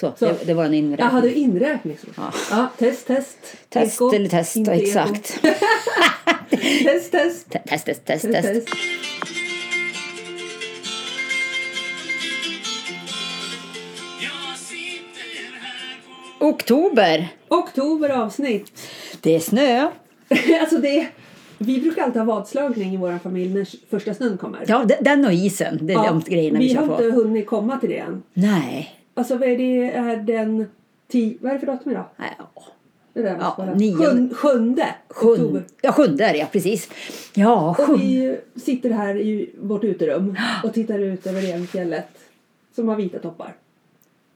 Så, Så. Det, det var en inräkning. Jag hade inräkning. Så. Ja. Ja. test, test. Test Eko. eller test, Inte ja, exakt. test, test. Te- Test, test, test, test, test. test. Oktober. Oktober avsnitt. Det är snö. alltså det vi brukar alltid ha vadslagning i vår familj när första snön kommer. Ja, de- den och isen. Det är de grejerna vi, vi har på. inte hunnit komma till det än. Nej. Alltså vad är det är den tio, vad är det för datum idag? Nej, Det där Ja, nionde. Sjun, sjunde oktober. Sjunde, ja, sjunde är det, ja, precis. Ja, Och sjunde. vi sitter här i vårt uterum och tittar ut över Renfjället som har vita toppar.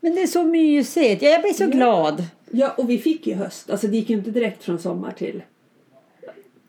Men det är så mysigt. Ja, jag blir så Ja. glad. Ja, och vi fick ju höst. Alltså det gick ju inte direkt från sommar till...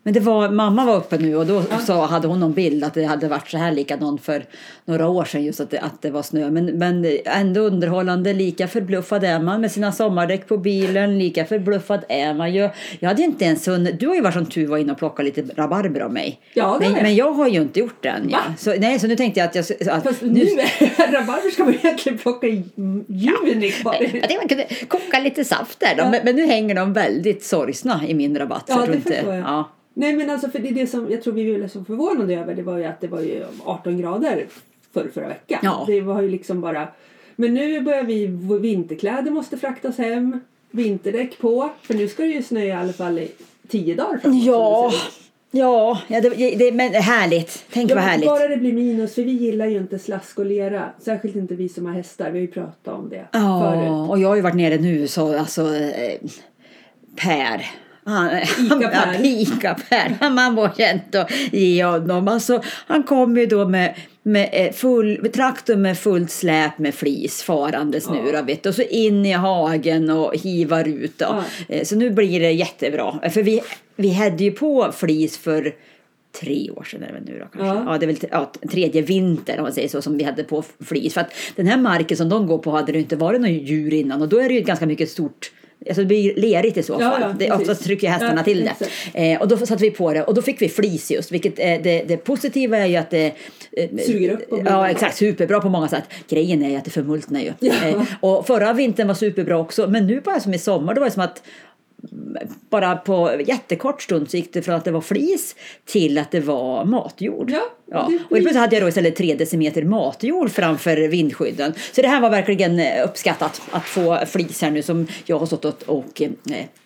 Men det var, mamma var uppe nu och då Ja. så hade hon någon bild att det hade varit så här likadant för några år sedan just att det, att det var snö. Men, men ändå underhållande, lika förbluffad är man med sina sommardäck på bilen, lika förbluffad är man ju. Jag hade inte ens hunnit, du har ju varit som tur var inne och plockat lite rabarber av mig. Ja, men, men jag har ju inte gjort det än. Ja. Så, nej, så nu tänkte jag att jag... Att, Fast nu, rabarber ska man egentligen plocka i juni. bara. Jag tänkte man kunde koka lite saft där då, Ja. men, men nu hänger de väldigt sorgsna i min rabatt. så Ja, jag tror det jag. Ja. Nej men alltså för det, är det som jag tror vi blev så förvånade över det var ju att det var ju 18 grader för förra veckan. Ja. Det var ju liksom bara... Men nu börjar vi, vinterkläder måste fraktas hem, vinterdäck på. För nu ska det ju snö i alla fall i 10 dagar framåt, Ja, ja, ja det, det, men härligt. Tänk Ja, vad härligt. Bara det blir minus, för vi gillar ju inte slask och lera. Särskilt inte vi som har hästar. Vi har ju pratat om det Ja, förut. och jag har ju varit nere nu så alltså eh, Per. Han, Ica-Per. Ica-Per. Han var känt att ge honom. Alltså, han kom ju då med, med, eh, full, med traktor med fullt släp med flis farandes nu Ja. då, vet du. Och så in i hagen och hivar ut då. Ja. Eh, Så nu blir det jättebra. För vi, vi hade ju på flis för tre år sedan är det nu då kanske. Ja. Ja. det är väl ja, tredje vinter om man säger så som vi hade på flis. För att den här marken som de går på hade det inte varit några djur innan och då är det ju ganska mycket stort Alltså det blir lerigt i så Ja, fall. ja, det, precis. oftast trycker hästarna Ja, till det. Eh, och då satte vi på det och då fick vi flis just. Vilket eh, det, det positiva är ju att det eh, Suger upp och blir- Ja exakt, superbra på många sätt. Grejen är ju att det förmultnar ju. Ja. Eh, och förra vintern var superbra också. Men nu bara som i sommar, då var det som att bara på jättekort stund så gick det från att det var flis till att det var matjord. Ja, Ja. Och plötsligt hade jag då istället tre decimeter matjord framför vindskydden. Så det här var verkligen eh, uppskattat att få flis här nu som jag har stått och, och eh,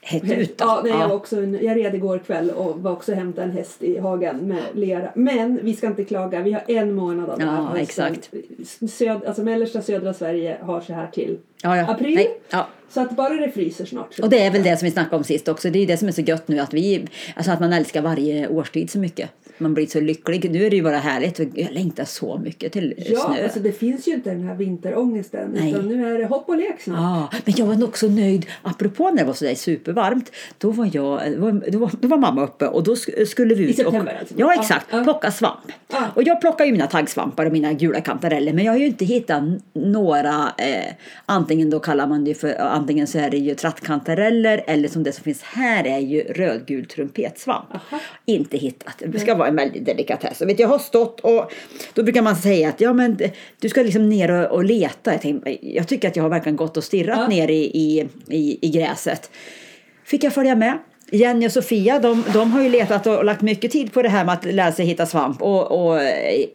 hett ut. Ja, nej, jag, var också, en- jag red igår kväll och var också och hämtade en häst i hagen med lera. Men vi ska inte klaga, vi har en månad av den här Ja, hösten. exakt. Söd, alltså mellersta södra Sverige har så här till Ja, ja. april. Nej, ja. Så att bara det fryser snart. Och det är väl det som vi snackade om sist också. Det är det som är så gött nu att vi, alltså att man älskar varje årstid så mycket. Man blir så lycklig. Nu är det ju bara härligt. Jag längtar så mycket till Ja, snö. alltså det finns ju inte den här vinterångesten. Nej. Utan nu är det hopp och lek snart. Ja, men jag var också nöjd. Apropå när det var sådär supervarmt. Då var, jag, då var, då var, då var mamma uppe och då sk- skulle vi ut september och, alltså? Ja, Ja, exakt. ja. Plocka svamp. Ja. Och jag plockar ju mina taggsvampar och mina gula kantareller. Men jag har ju inte hittat några. Eh, antingen då kallar man det för antingen så är det ju trattkantareller eller som det som finns här är ju rödgul trumpetsvamp. Aha. Inte hittat. Det ska vara en väldig delikatess. Vet, jag har stått och då brukar man säga att ja, men du ska liksom ner och, och leta. Jag, tänkte, jag tycker att jag har verkligen gått och stirrat Ja. ner i, i, i, i gräset. Fick jag följa med. Jenny och Sofia de, de har ju letat och lagt mycket tid på det här med att lära sig hitta svamp. Och, och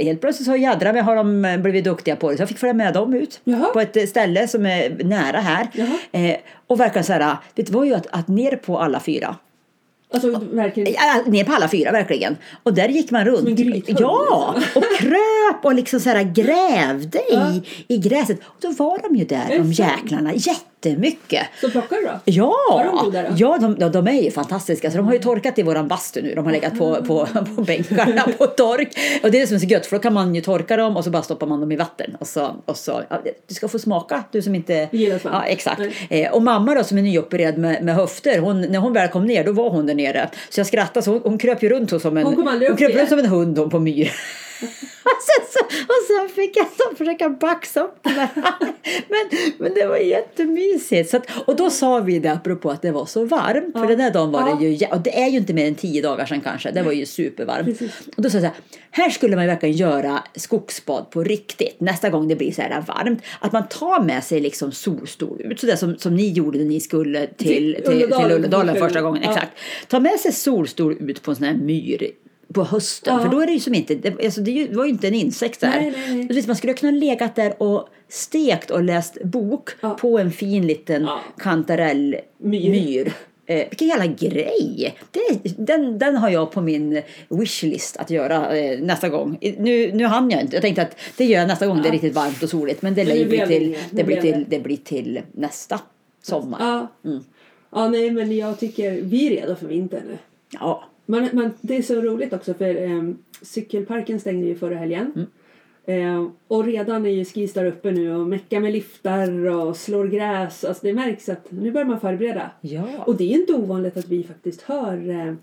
helt plötsligt så jädrar mig har de blivit duktiga på det. Så jag fick följa med dem ut Jaha. på ett ställe som är nära här. Eh, och verkligen så här, det var ju att, att ner på alla fyra. Alltså verkligen. Ner på alla fyra verkligen. Och där gick man runt. Som ja, liksom. och kröp och liksom så här grävde i, i gräset. Och då var de ju där, de jäklarna, jättemycket. Så plockar du då? Ja, Var de goda då? ja de, de, de är ju fantastiska. Så de har ju torkat i våran bastu nu. De har legat på, på, på bänkarna på tork. Och det är det som är så gött för då kan man ju torka dem och så bara stoppar man dem i vatten. Och så, och så, ja, du ska få smaka, du som inte... Gillar. Ja, exakt. Eh, och mamma då som är nyopererad med, med höfter, hon, när hon väl kom ner då var hon där nere. Så jag skrattade så hon, hon kröp ju runt hon som en, Hon upp kröp runt som en hund hon på myr. och, sen så, och sen fick jag så försöka baxa upp det men, men det var jättemysigt. Så att, och då sa vi det apropå att det var så varmt. För den där dagen var det ju, och det är ju inte mer än tio dagar sedan kanske. Det var ju supervarmt. Precis. Och då sa jag så här, här skulle man verkligen göra skogsbad på riktigt. Nästa gång det blir så här varmt. Att man tar med sig liksom solstol ut. Så där som, som ni gjorde när ni skulle till, Till till, till Ulledalen första gången. Ja. Exakt. Ta med sig solstol ut på en sån här myr på hösten. Ja. För då är det ju som inte, det, alltså det var ju inte en insekt där. Nej, nej, nej. Man skulle kunna legat där och stekt och läst bok Ja. på en fin liten Ja. kantarellmyr. Myr. Eh, vilken jävla grej! Det, den, den har jag på min wishlist att göra eh, nästa gång. Nu, nu hann jag inte. Jag tänkte att det gör jag nästa gång det är riktigt varmt och soligt. Men det, lär nu ju bli blev det till, det, blir till, det blir till nästa sommar. Ja. Mm. ja, nej men jag tycker vi är redo för vintern nu. Ja. Man, man, det är så roligt också för um, cykelparken stängde ju förra helgen. Mm. Eh, och redan är ju skis där uppe nu och meckar med liftar och slår gräs. Alltså det märks att nu börjar man förbereda. Ja. Och det är inte ovanligt att vi faktiskt hör eh,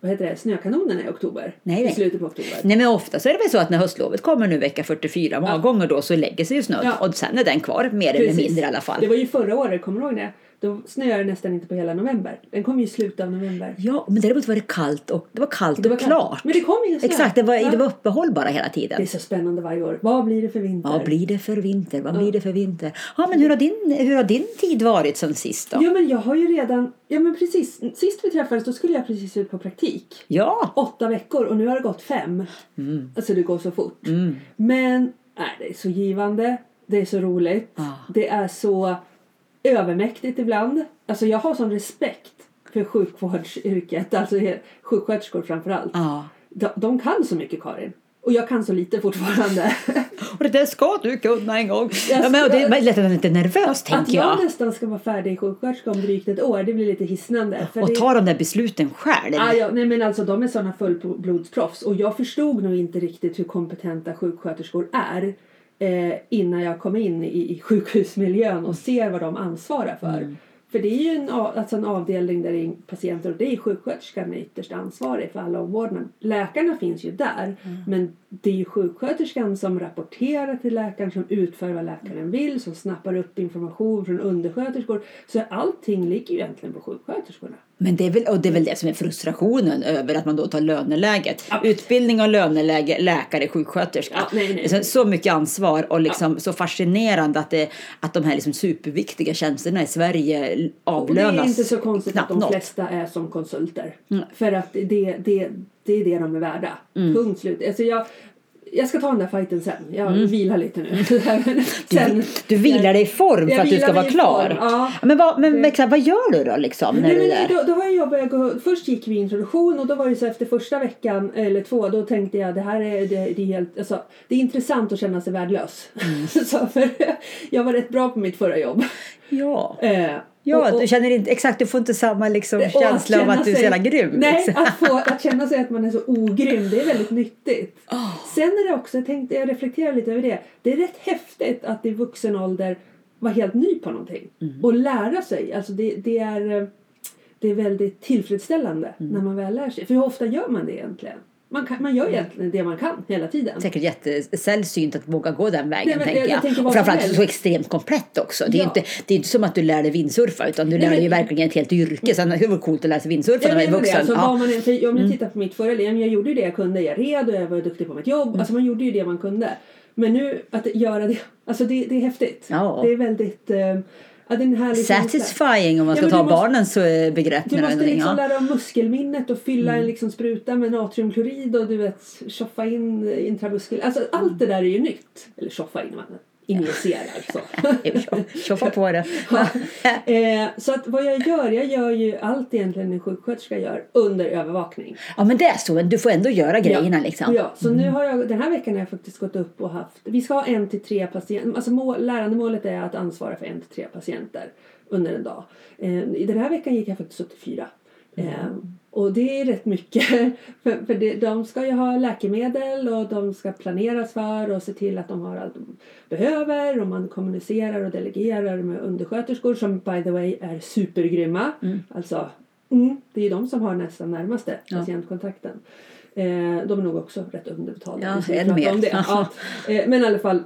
vad heter det, snökanonerna i oktober. Nej, nej. I slutet på oktober. Nej men ofta så är det väl så att när höstlovet kommer nu vecka 44, många Ja. gånger då så lägger sig ju snön Ja. och sen är den kvar mer eller Precis. mindre i alla fall. Det var ju förra året, kommer du ihåg det? Då snöade det nästan inte på hela november. Den kom ju i slutet av november. Ja, men däremot var det kallt och, det var kallt Det var och kallt. klart. Men det kom ingen snö. Exakt, det var, Ja. det var uppehåll bara hela Det tiden. är så spännande varje år. Vad blir det för vinter? Vad blir det för vinter? Vad blir det för vinter? Ja, men hur har din, hur har din tid varit sen sist då? Ja men jag har ju redan, ja men precis, sist vi träffades då skulle jag precis ut på praktik. Ja, Åtta veckor och nu har det gått fem. Alltså det går så fort. Men nej, det är så givande, det är så roligt, Ja. det är så övermäktigt ibland. Alltså jag har sån respekt för sjukvårdsyrket, alltså sjuksköterskor framför allt. ja. De, de kan så mycket Karin. Och jag kan så lite fortfarande. Och det där ska du kunna en gång. Ja, men, och det är lätt att man är lite nervös Att tänker jag jag. nästan ska vara färdig sjuksköterska om drygt ett år, det blir lite hisnande. Och det... ta de där besluten själv. Ah, ja, nej men alltså de är sådana fullblodsproffs och jag förstod nog inte riktigt hur kompetenta sjuksköterskor är eh, innan jag kom in i, i sjukhusmiljön och ser vad de ansvarar för. För det är ju en, alltså en avdelning där det är patienter och det är sjuksköterskan är ytterst ansvarig för alla omvårdnad. Läkarna finns ju där men det är ju sjuksköterskan som rapporterar till läkaren som utför vad läkaren vill som snappar upp information från undersköterskor. Så allting ligger ju egentligen på sjuksköterskorna. Men det är, väl, och det är väl det som är frustrationen över att man då tar löneläget. Ja. Utbildning och löneläge, läkare, sjuksköterska. Ja, nej, nej. Så, så mycket ansvar och liksom så fascinerande att, det, att de här liksom superviktiga tjänsterna i Sverige Och det avlönas är inte så konstigt att de något. flesta är som konsulter. Mm. För att det, det, det är det de är värda. Punkt slut. Alltså jag, jag ska ta den där fighten sen. Jag vilar lite nu. Mm. Du, sen, du vilar dig i form för att du ska vara klar. ja. Men, vad, men, exakt, vad gör du då liksom? När Nej, du är då, då har jag börjat gå, först gick vi introduktion och då var det så efter första veckan eller två då tänkte jag det här är, det, det är helt, alltså, det är intressant att känna sig värdelös. Mm. så för jag var rätt bra på mitt förra jobb. Ja, Eh, ja och- du känner inte, exakt, du får inte samma liksom, känsla av att du är så jävla grym. Nej, liksom. att, få, att känna sig att man är så ogrym, det är väldigt nyttigt. Sen är det också, jag tänkte, jag reflekterar lite över det. Det är rätt häftigt att i vuxen ålder vara helt ny på någonting. Och lära sig. Alltså det, det, är, eh, det är väldigt tillfredsställande när man väl lär sig. För hur ofta gör man det egentligen? Man, kan, man gör egentligen det man kan hela tiden. säkert jättesällsynt att våga gå den vägen Nej, men tänker jag- jag. jag tänker och framförallt så extremt komplett också. Det är, Ja. inte, det är inte som att du lär dig vindsurfa utan du lär dig ju verkligen ett helt yrke. Sen det vore coolt att lära sig vindsurfa Jag när man är vuxen. Alltså, ja. Mm. man, för om jag tittar på mitt förra liv, jag gjorde ju det jag kunde. Jag red och jag var duktig på mitt jobb. Mm. Alltså man gjorde ju det man kunde. Men nu att göra det, alltså det, det är häftigt. Ja. Det är väldigt, eh, ja, det är en härlig känsla. Satisfying om man Ja, ska men ta måste- barnens eh, begrepp. Du måste liksom ja. Mm. lära om muskelminnet och fylla en liksom spruta med natriumklorid och du vet tjoffa in intramuskel. Alltså allt det där är ju nytt. Eller tjoffa in, injicerar så. Tjoffa på det. eh, så att vad jag gör, jag gör ju allt egentligen en sjuksköterska gör under övervakning. Ja men det är så, du får ändå göra grejerna liksom. Ja, så nu har jag, den här veckan har jag faktiskt gått upp och haft, vi ska ha en till tre patienter, alltså mål, lärandemålet är att ansvara för en till tre patienter under en dag. Eh, den här veckan gick jag faktiskt upp till fyra. Eh, och det är rätt mycket. för för det, de ska ju ha läkemedel och de ska planeras för och se till att de har allt de behöver och man kommunicerar och delegerar med undersköterskor som by the way är supergrymma. Alltså, mm, det är de som har nästan närmaste Ja. patientkontakten. Eh, de är nog också rätt underbetalda. Ja, än mer. Om det. Ja. Eh, men i alla fall.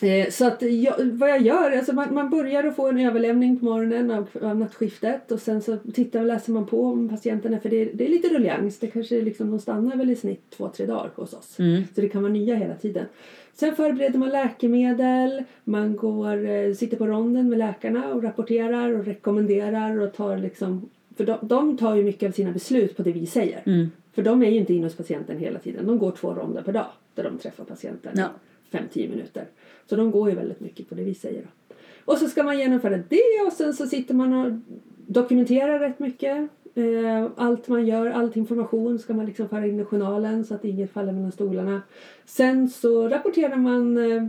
Eh, så att jag, vad jag gör, alltså man, man börjar att få en överlämning på morgonen av, av nattskiftet och sen så tittar och läser man på om patienterna, för det är, det är lite ruljangs, det kanske liksom, de stannar väl i snitt två, tre dagar hos oss. Mm. Så det kan vara nya hela tiden. Sen förbereder man läkemedel, man går, eh, sitter på ronden med läkarna och rapporterar och rekommenderar och tar liksom för de, de tar ju mycket av sina beslut på det vi säger. Mm. För de är ju inte inne hos patienten hela tiden. De går två ronder per dag där de träffar patienten. Ja. 5-10 minuter. Så de går ju väldigt mycket på det vi säger. Då. Och så ska man genomföra det och sen så sitter man och dokumenterar rätt mycket. Eh, allt man gör, all information ska man liksom föra in i journalen så att inget faller mellan stolarna. Sen så rapporterar man eh,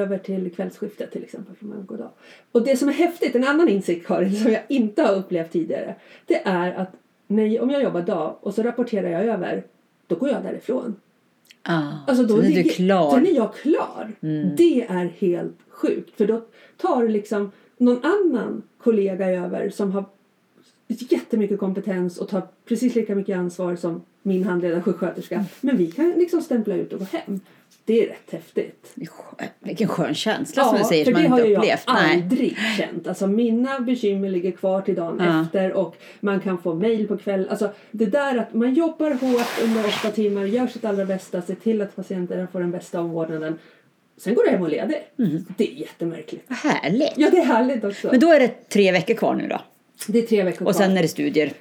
över till kvällsskiftet till exempel För man och dag. Och det som är häftigt, en annan insikt Karin som jag inte har upplevt tidigare. Det är att när, om jag jobbar dag och så rapporterar jag över, då går jag därifrån. Ah, Alltså då är du klar. Sen är jag klar. Det är helt sjukt. För då tar liksom någon annan kollega över som har jättemycket kompetens och tar precis lika mycket ansvar som min handledande sjuksköterska. Men vi kan liksom stämpla ut och gå hem. Det är rätt häftigt. Vilken skön känsla som du säger för som man har inte ju jag upplevt. Nej. aldrig känt. Alltså mina bekymmer ligger kvar till dagen Ja. efter och man kan få mail på kväll. Alltså det där att man jobbar hårt under åtta timmar, gör sitt allra bästa, ser till att patienterna får den bästa omvårdnaden. Sen går du hem och leder. Mm. Det är jättemärkligt. Vad härligt. Ja, det är härligt också. Men då är det tre veckor kvar nu då. det är tre veckor kvar. Och sen är det studier.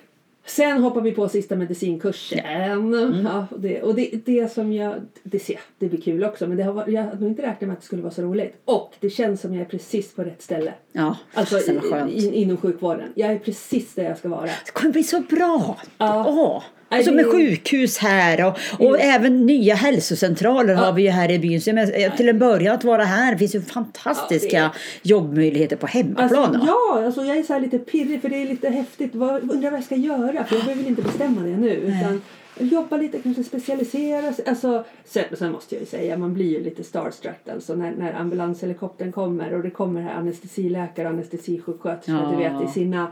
Sen hoppar vi på sista medicinkursen. Mm. Ja, och det, och det, det som jag... Det, ser, det blir kul också men det har, varit- jag hade nog inte räknat med att det skulle vara så roligt. Och det känns som jag är precis på rätt ställe. Ja, Alltså i, i, inom sjukvården. Jag är precis där jag ska vara. Det kommer bli så bra. Ja. Ja. Och så det- med sjukhus här och, och även nya hälsocentraler har vi ju här i byn. Så menar, till en början att vara här finns ju fantastiska Ja, jobbmöjligheter på hemmaplan. Alltså, ja, alltså jag är så här lite pirrig för det är lite häftigt. Vad, undrar vad jag ska göra? För jag behöver inte bestämma det nu. Utan jobba lite, kanske specialisera sig. Alltså, sen, sen måste jag ju säga, man blir ju lite starstruck alltså när, när ambulanshelikoptern kommer och det kommer här anestesiläkare och anestesisjuksköterskor Ja. du vet i sina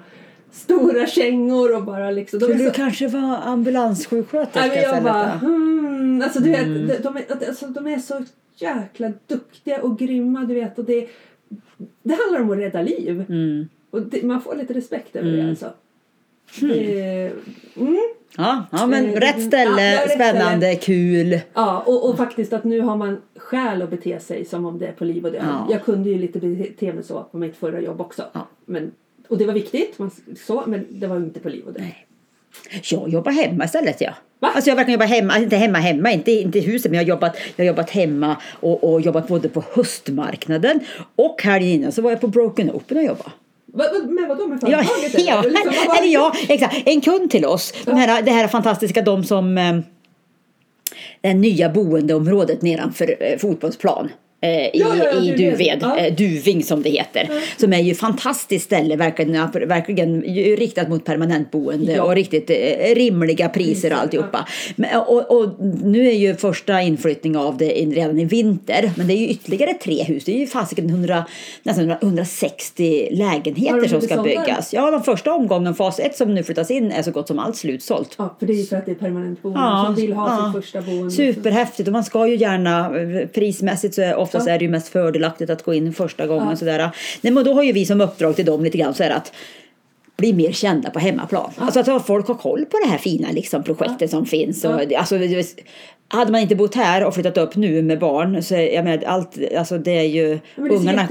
stora kängor och bara liksom. de du så- kanske vara ambulanssjuksköterska Nej, jag bara, hmm, alltså du Mm. vet, de, de, är, alltså, de är så jäkla duktiga och grymma du vet och det, det handlar om att rädda liv. Mm. Och det, man får lite respekt över det Mm. alltså. Det, mm. Ja, ja, men Eh, rätt ställe, ja, rätt spännande, kul. Ja, och, och faktiskt att nu har man skäl att bete sig som om det är på liv och död. Ja. Jag kunde ju lite bete mig så på mitt förra jobb också. Ja. Men, och det var viktigt, man, så, men det var inte på liv och död. Nej. Jag jobbar hemma istället ja. Va? Alltså jag verkar jobba hemma, inte hemma hemma, inte, inte i huset men jag har jobbat, jag har jobbat hemma och, och jobbat både på höstmarknaden och helgen innan så var jag på Broken Open och jobbade. Va, va, men vadå med Ja, företaget? ja, eller? Liksom, vad eller ja, exakt. En kund till oss. De här, det här fantastiska, de som... Eh, det nya boendeområdet nedanför eh, fotbollsplan. Eh, I, Ja, ja, i Duved. Ja. eh, Duving som det heter. Som är ju ett fantastiskt ställe, verkligen, verkligen ju riktat mot permanentboende och riktigt eh, rimliga priser och alltihopa. Men, och, och nu är ju första inflyttning av det redan i vinter, men det är ju ytterligare tre hus. Det är ju fasiken 100, nästan 160 lägenheter som ska byggas. Ja, den första omgången, fas 1 som nu flyttas in, är så gott som allt slutsålt. Ja, för det är ju för att det är permanentboende som vill ha sitt första boende. Superhäftigt och man ska ju gärna prismässigt så är oftast Ja. är det ju mest fördelaktigt att gå in första gången Ja. sådär. Nej, men då har ju vi som uppdrag till dem lite grann så att bli mer kända på hemmaplan. Alltså att folk har koll på det här fina liksom, projektet som finns. Och, Ja. alltså, hade man inte bott här och flyttat upp nu med barn så är- jag menar, allt, alltså det är ju men det ungarna,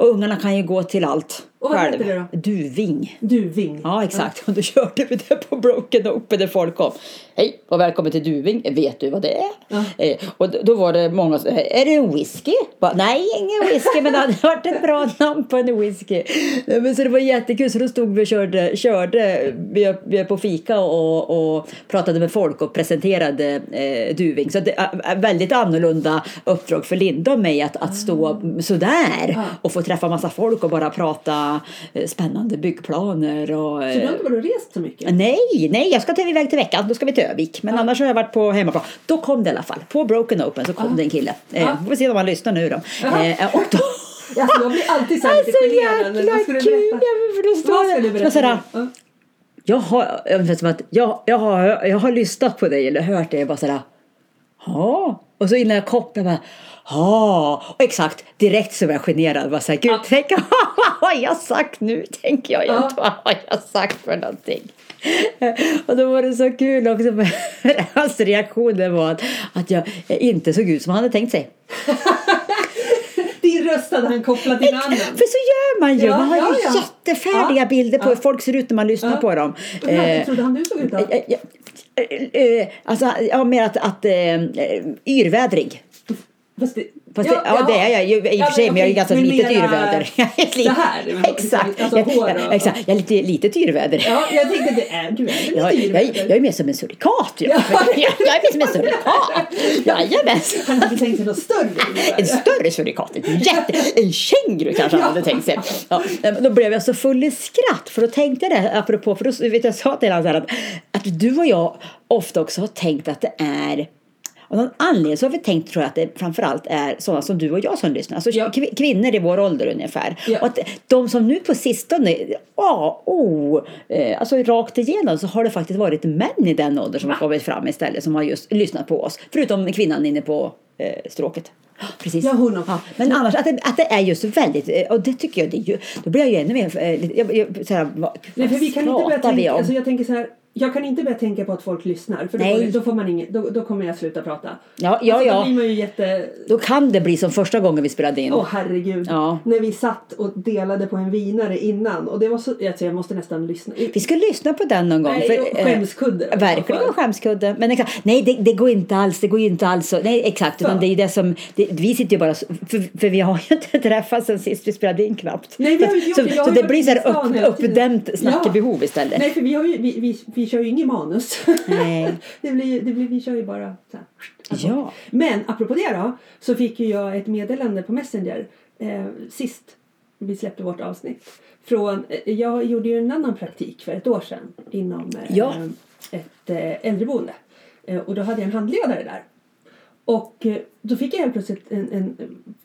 ungarna kan ju gå till allt Och vad själv. heter det då? Duving. Duving. Ja, exakt. Och då körde vi det på Broken Open där folk kom. Hej och välkommen till Duving. Vet du vad det är? Ja. Eh, och då- var det många som är det en whisky? Bara, Nej, ingen whisky, men det hade varit ett bra namn på en whisky. Men så det var jättekul, så då stod vi och körde, körde vi, på fika och, och pratade med folk och presenterade eh, Duving. Så det är väldigt annorlunda uppdrag för Linda och mig att, att stå sådär Ja. och få träffa massa folk och bara prata eh, spännande byggplaner och... Så du har inte varit och rest så mycket? Nej, nej, jag ska ta iväg till veckan. Då ska vi till Övik. Men Ja. annars har jag varit på hemmaplan. Då kom det i alla fall. På Broken Open så kom Ja. det en kille. Eh, Ja. får vi se om han lyssnar nu då. Jaha. Eh, och då Alltså, jag blir alltid så här lite Alltså generad. jäkla ska du kul! berätta? Ja, men för då står Vad ska jag- du berätta? sådär, Ja. jag har, jag, jag, jag, har, jag har lyssnat på dig eller hört dig och bara sådär, ja. Och så innan jag kopplade bara, ja. Och exakt, direkt så var jag generad. Bara såhär, gud, Ja. tänk, vad har jag sagt nu? Tänker jag Ja. vad har jag sagt för någonting? Och då var det så kul också, för hans reaktion var att, att jag inte såg ut som han hade tänkt sig. Din röst hade han kopplat till en annan. För så gör man ju! Ja, man har ju ja, ja. jättefärdiga Ja, bilder på ja. hur folk ser ut när man lyssnar Ja. på dem. Hade- Eh, trodde han du såg ut då? Eh, eh, alltså, ja, mer att, att eh, eh yrvädrig. Fast det, Fast det, ja, det är jag ju i och för sig, men jag är ganska men litet mera yrväder. Jag är Så här? men- Exakt. Alltså jag, jag, exakt. Jag är lite litet yrväder. Ja, jag tänkte det är du är Jag, lite jag, yrväder? jag är mer som en surikat. Jag, Ja. jag, jag är mer som en surikat. Jajamensan. Han hade tänkt sig något större. En större surikat, en, jätte, en känguru kanske han Ja. hade tänkt sig. Ja, då blev jag så full i skratt för då tänkte jag det, apropå, för då vet jag, jag sa till honom så här att, att du och jag ofta också har tänkt att det är av någon anledning så har vi tänkt tror jag att det framförallt är sådana som du och jag som lyssnar. Alltså Ja. kv- kvinnor i vår ålder ungefär. Ja. Och att de som nu på sistone, ja, oh, eh, alltså rakt igenom så har det faktiskt varit män i den åldern som har kommit fram istället som har just lyssnat på oss. Förutom kvinnan inne på eh, stråket. Precis. Ja, hon också. Ja, men annars att det, att det är just väldigt, eh, och det tycker jag, det är ju, då blir jag ju ännu mer, eh, jag, jag, så här, vad, Nej, för vi kan inte börja tänka, alltså jag tänker så här, jag kan inte börja tänka på att folk lyssnar för då, då får man inget, då, då kommer jag sluta prata. Ja, ja, alltså, ja. Då blir man ju jätte, Då kan det bli som första gången vi spelade in. åh herregud. Ja. När vi satt och delade på en vinare innan och det var så, alltså jag måste nästan lyssna. Vi ska lyssna på den någon gång. Nej, för, och eh, skämskudde. Verkligen en skämskudde. Men exakt, nej, det, det går inte alls. Det går ju inte alls så. Nej, exakt. Utan det är ju det som, det, vi sitter ju bara, så- för, för vi har ju inte träffats sen sist vi spelade in knappt. Nej, vi har ju så gjort det. Jag så har det blir så här upp, uppdämt Ja. snackebehov istället. Nej, för vi, har ju, vi, vi, vi kör ju inget manus. Nej. det blir, det blir, vi kör ju bara så här. Alltså. Ja. Men apropå det då, så fick ju jag ett meddelande på Messenger eh, sist vi släppte vårt avsnitt. Från, eh, jag gjorde ju en annan praktik för ett år sedan inom eh, Ja. ett eh, äldreboende. Eh, och då hade jag en handledare där. Och eh, då fick jag helt plötsligt en, en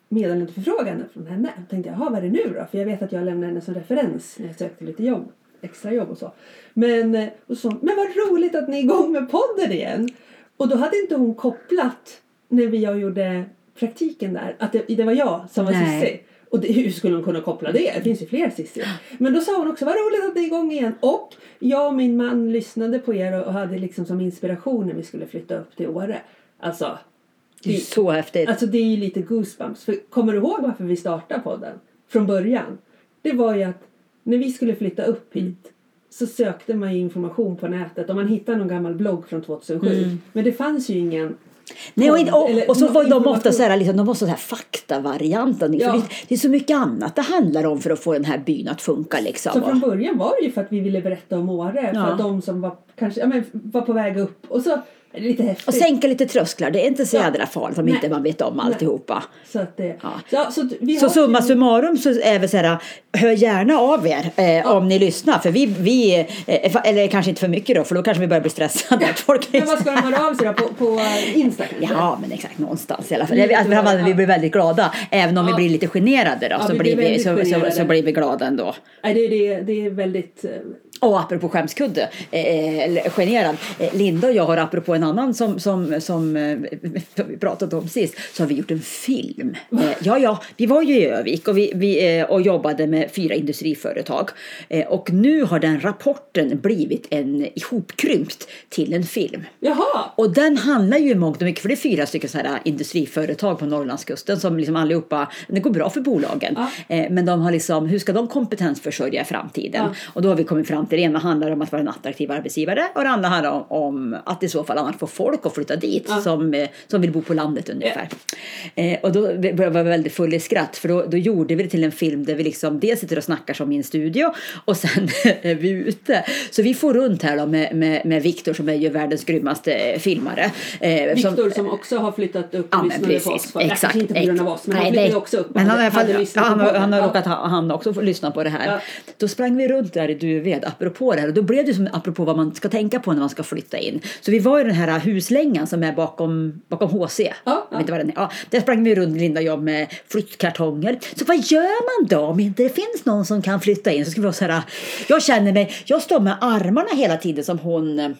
meddelande förfrågan från henne. Jag tänkte, vad är det nu då? För jag vet att jag lämnade henne som referens när jag sökte lite jobb. Extra jobb och så. Men, eh, och så, men vad roligt att ni är igång med podden igen. Och då hade inte hon kopplat när vi jag gjorde praktiken där att det, det var jag som var. Cissi. Och det, hur skulle hon kunna koppla det? Det finns ju fler Cissi. Men då sa hon också, vad roligt att ni är igång igen. Och jag och min man lyssnade på er och, hade liksom som inspiration när vi skulle flytta upp till Åre. Alltså, Det är så häftigt. Alltså det är ju lite goosebumps. För kommer du ihåg varför vi startade podden? Från början. Det var ju att när vi skulle flytta upp hit så sökte man information på nätet och man hittade någon gammal blogg från 2007. Men det fanns ju ingen Nej, och, och, och så var de ofta så här, liksom, de var så här faktavarianten. Ja. För det, det är så mycket annat det handlar om för att få den här byn att funka. Liksom. Så från början var det ju för att vi ville berätta om Åre. För Ja. att de som var, kanske, ja, men, var på väg upp. Och så lite häftigt. och sänka lite trösklar. Det är inte så Ja. jädra farligt om Nej. inte man vet om Nej. alltihopa. Så att det, Ja. så, så, vi Så summa summarum så är vi så här, hör gärna av er eh, om ni lyssnar. För vi, vi eh, eller kanske inte för mycket då, för då kanske vi börjar bli stressade. Folk Men vad ska de höra av sig då? På, på Insta kanske? Ja, men exakt någonstans i alla fall. Vi, alltså, glada. vi blir väldigt glada. Även om Ja. vi blir lite generade då, Ja, så, blir vi, så, så, så blir vi glada ändå. Nej, det, det, det är väldigt... eh, Och apropå skämskudde, eh, eller generad. Eh, Linda och jag har apropå en annan som, som, som eh, vi pratade om sist, så har vi gjort en film. Eh, ja, ja, vi var ju i Övik och, vi, vi, eh, och jobbade med fyra industriföretag. Eh, och nu har den rapporten blivit en ihopkrympt till en film. Jaha! Och den handlar ju i mångt och mycket, för det är fyra stycken så här industriföretag på Norrlandskusten som liksom allihopa, det går bra för bolagen. Ja. Eh, men de har liksom, hur ska de kompetensförsörja i framtiden? Ja. Och då har vi kommit fram det ena handlar om att vara en attraktiv arbetsgivare och det andra handlar om, om att i så fall annars få folk att flytta dit Ja. som, eh, som vill bo på landet ungefär. Eh, och då var jag väldigt full i skratt för då, då gjorde vi det till en film där vi liksom dels sitter och snackar som i en studio och sen är vi ute. Så vi får runt här då med, med, med Viktor som är ju världens grymmaste eh, filmare. Eh, Viktor som också har flyttat upp och Ja, lyssnade på oss. precis. För, Exakt. Inte på grund av oss, men han Nej, flyttade nej. också upp. Men han, hade- fall, hade han, podden. han har Ja. råkat ha, han också lyssna på det här. Ja. Då sprang vi runt där i Duved, apropå det här och då blev det som apropå vad man ska tänka på när man ska flytta in. Så vi var i den här huslängan som är bakom, bakom HC. Ja, Jag vet inte vad den är. Ja, där sprang vi runt Linda och jag med flyttkartonger. Så vad gör man då om inte det finns någon som kan flytta in? Så ska vi vara så här, jag känner mig, jag står med armarna hela tiden som hon,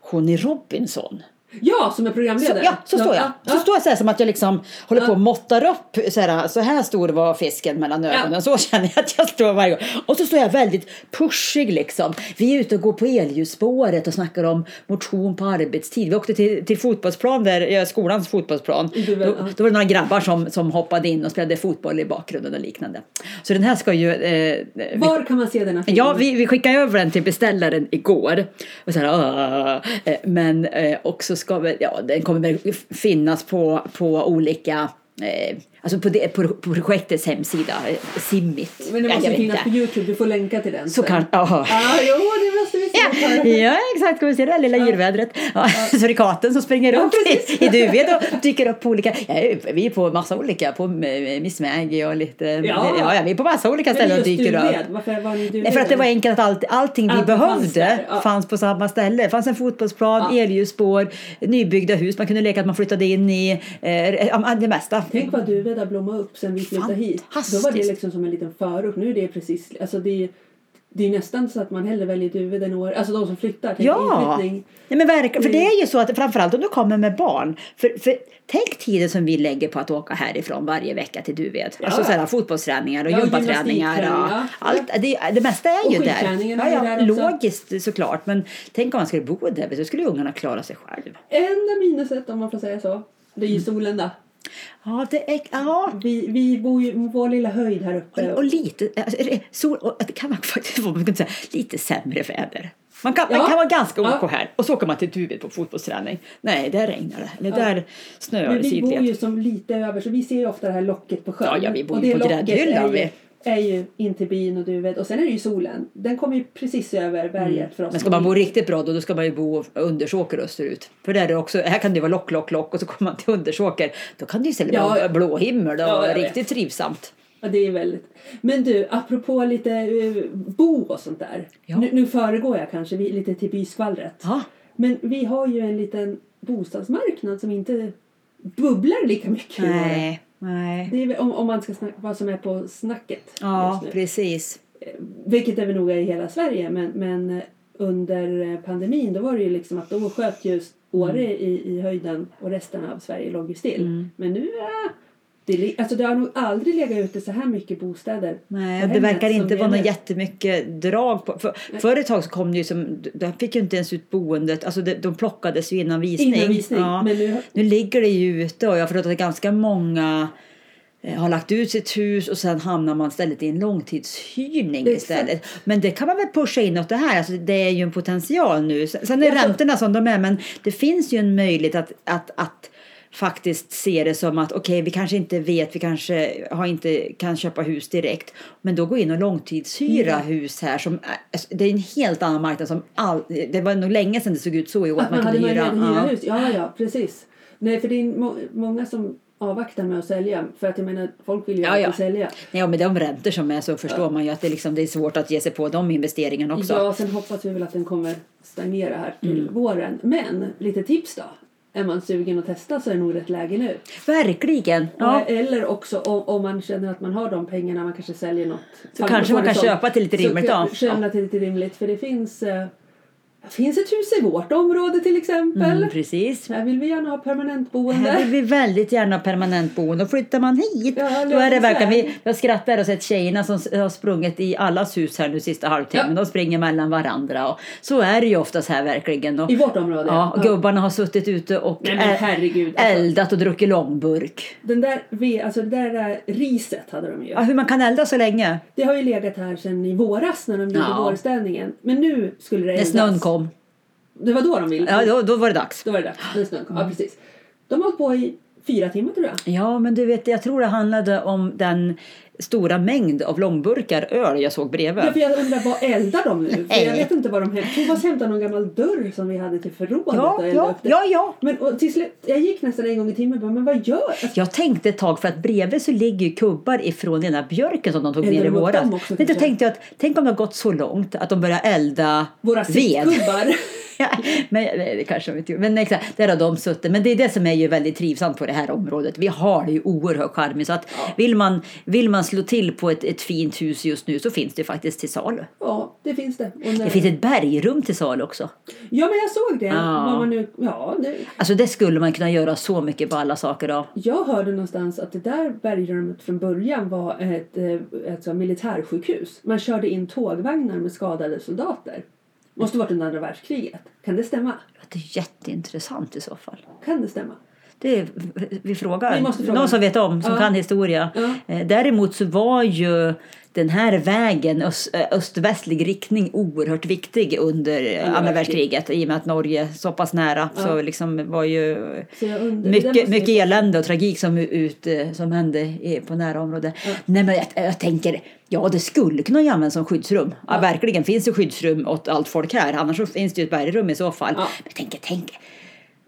hon i Robinson. Ja, som är Så, programledare. ja, så står jag. Ja, Så ja. står jag så här som att jag liksom håller på och måttar upp. Så här, så här stor var fisken mellan ögonen. Så känner jag att jag står varje gång. Och så står jag väldigt pushig liksom. Vi är ute och går på elljusspåret och snackar om motion på arbetstid. Vi åkte till, till fotbollsplan, där, ja, skolans fotbollsplan. Du Då, då var det några grabbar som, som hoppade in och spelade fotboll i bakgrunden och liknande. Så den här ska ju... Eh, vi- Var kan man se denna film? Ja, vi, vi skickade över den till beställaren igår. Och så här. Eh, men eh, också ska väl, ja, den kommer väl finnas på, på olika, eh, alltså på, det, på, på projektets hemsida, eh, Simmit. Men det måste finnas på. Youtube, du får länka till den Så kan. Ja, jo, det måste vi se. Ja, exakt. Vi se det här lilla djurvädret? Ja, Surikaten som springer runt i, i Duved och dyker upp på olika... Ja, vi är på massa olika, på eh, Miss Maggie och lite... Ja. ja, ja vi är på massa olika ställen och dyker upp. Varför var ni Duved? För att det var enkelt att allt, allting vi Allt behövde fanns fanns, ja. på samma ställe. Det fanns en fotbollsplan, Ja. elljusspår, nybyggda hus. Man kunde leka att man flyttade in i eh, det mesta. Tänk vad Duved har blommat upp sen vi flyttade hit. Då var det liksom som en liten förort. Nu är det precis, alltså det det är nästan så att man hellre väljer Duved än år, alltså de som flyttar Ja. Nej, men verkligen. För det Mm. är ju så att framförallt om du kommer med barn. För, för tänk tiden som vi lägger på att åka härifrån varje vecka till Duved. Alltså Ja. så här, fotbollsträningar och Ja, gympaträningar. gymnastikträning, Ja. ja. Allt, det, det mesta är Och ju där. Ja, ja, där logiskt såklart. Men tänk om man skulle bo där. Då skulle ungarna klara sig själv. Enda minuset om man får säga så, det Mm. är ju solen då. Ja, det är... Ja. Vi, vi bor ju på vår lilla höjd här uppe. Och, och lite, alltså, sol, och det kan man faktiskt få man kan säga, lite sämre väder. Man kan, man Ja. kan vara ganska Ja. OK här och så åker man till Duved på fotbollsträning. Nej, där regnar det. Eller Ja. där snöar Men det vi bor ju som lite över så vi ser ju ofta det här locket på sjön. Ja, ja, vi bor ju på gräddhyllan, är ju, in till byn och Duved. Och sen är det ju solen. Den kommer ju precis över berget för oss. Mm. Men ska man bo riktigt bra då, då ska man ju bo Undersåker österut. För där är det också, här kan det vara lock, lock, lock och så kommer man till Undersåker. Då kan det ju istället Ja, vara blå himmel och Ja, jag vet. riktigt trivsamt. Ja, det är väldigt. Men du, apropå lite eh, bo och sånt där. Ja. Nu, nu föregår jag kanske vi, lite till byskvallret. Ja, Men vi har ju en liten bostadsmarknad som inte bubblar lika mycket. nej, nej. Det är, om, om man ska snacka vad som är på snacket Ja, precis. Vilket det väl nog är i hela Sverige. Men, men eh, under eh, pandemin då var det ju liksom att då sköt just Åre Mm. i, i höjden och resten av Sverige låg ju still. Men nu är det, alltså det har nog aldrig legat ute så här mycket bostäder. Nej, det verkar inte vara något jättemycket drag på. För, förr ett tag så kom det ju som, de fick ju inte ens ut boendet, alltså de, de plockades ju innan visning. Innan visning. Ja. Men nu, Nu ligger det ju ute och jag har förstått att ganska många eh, har lagt ut sitt hus och sen hamnar man istället i en långtidshyrning istället. Men det kan man väl pusha inåt det här. Alltså det är ju en potential nu. Sen är Ja, räntorna som de är men det finns ju en möjlighet att, att, att faktiskt se det som att okej vi kanske inte vet, vi kanske har inte kan köpa hus direkt. Men då gå in och långtidshyra Ja. hus här. Som, alltså, det är en helt annan marknad som all, det var nog länge sedan det såg ut så i år. att man hade kunde hyra ja. hus. Ja, ja, precis. Nej, för det är må, många som avvaktar med att sälja. För att jag menar, folk vill ju Ja, alltid ja. sälja. Nej, och med de räntor som är så förstår man ju att det, liksom, det är svårt att ge sig på de investeringarna också. Ja, sen hoppas vi väl att den kommer stagnera här till Mm. våren. Men lite tips då. Är man sugen att testa så är det nog rätt läge nu. Verkligen! Ja. Eller också om, om man känner att man har de pengarna, man kanske säljer något. Så kanske man kan köpa till lite rimligt så, då. Köpa till lite rimligt. För det finns, eh, det finns ett hus i vårt område till exempel. Mm, precis. Här vill vi gärna ha permanentboende. Här vill vi väldigt gärna ha permanentboende och flyttar man hit Ja, då är det verkligen, vi, jag skrattar och sett tjejerna som har sprungit i allas hus här nu sista halvtimmen. Ja. De springer mellan varandra och så är det ju oftast här verkligen. Och, I vårt område. ja, och Ja. gubbarna har suttit ute och Nej, herregud. Alltså, eldat och druckit långburk. den där, alltså det där eh, riset hade de ju. Ja, hur man kan elda så länge. Det har ju legat här sedan i våras när de gjorde Ja. vårställningen. Men nu skulle det När eldas. snön kom. Det var då de ville. Ja, då, då var det dags. Då var det dags. När snön kom. Ja, precis. De har hållit på i fyra timmar tror jag. Ja, men du vet, jag tror det handlade om den stora mängd av långburkar öl jag såg bredvid. Ja, för jag undrar, vad eldar de nu? För jag vet inte vad de hämtar. Thomas hämtade någon gammal dörr som vi hade till förrådet Ja, ja, ja, ja. Men och till slut, jag gick nästan en gång i timmen och bara, men vad gör alltså, Jag tänkte ett tag för att bredvid så ligger kubbar ifrån den där björken som de tog Eldar ner i våras. också, Men då tänkte jag att tänk om det har gått så långt att de börjar elda våra ved. sittkubbar? Men nej, det kanske de inte gjorde. Men exakt, där har de suttit. Men det är det som är ju väldigt trivsamt på det här området. Vi har det ju oerhört charmigt. Så att Ja. vill, man, vill man slå till på ett, ett fint hus just nu så finns det faktiskt till salu. Ja, det finns det. När, Det finns ett bergrum till salu också. Ja, men jag såg det. Ja. Nu, ja, det, Alltså det skulle man kunna göra så mycket på alla saker av. jag hörde någonstans att det där bergrummet från början var ett, eh, ett här militärsjukhus. Man körde in tågvagnar med skadade soldater. Måste varit under andra världskriget. Kan det stämma? Det är jätteintressant i så fall. Kan det stämma? Det är, vi frågar. Fråga. Någon som vet om, som Ja. kan historia. Ja. Eh, Däremot så var ju den här vägen, öst, eh, öst-västlig riktning, oerhört viktig under Andra andra världskriget. I och med att Norge så pass nära Ja. så liksom var ju undrar, mycket, mycket elände och tragik som, ut, eh, som hände på nära område. Ja. Nej men jag, jag tänker, ja det skulle kunna användas som skyddsrum. Ja. Verkligen finns det skyddsrum åt allt folk här. Annars finns det ju ett bergrum i så fall. Men jag tänker, tänk,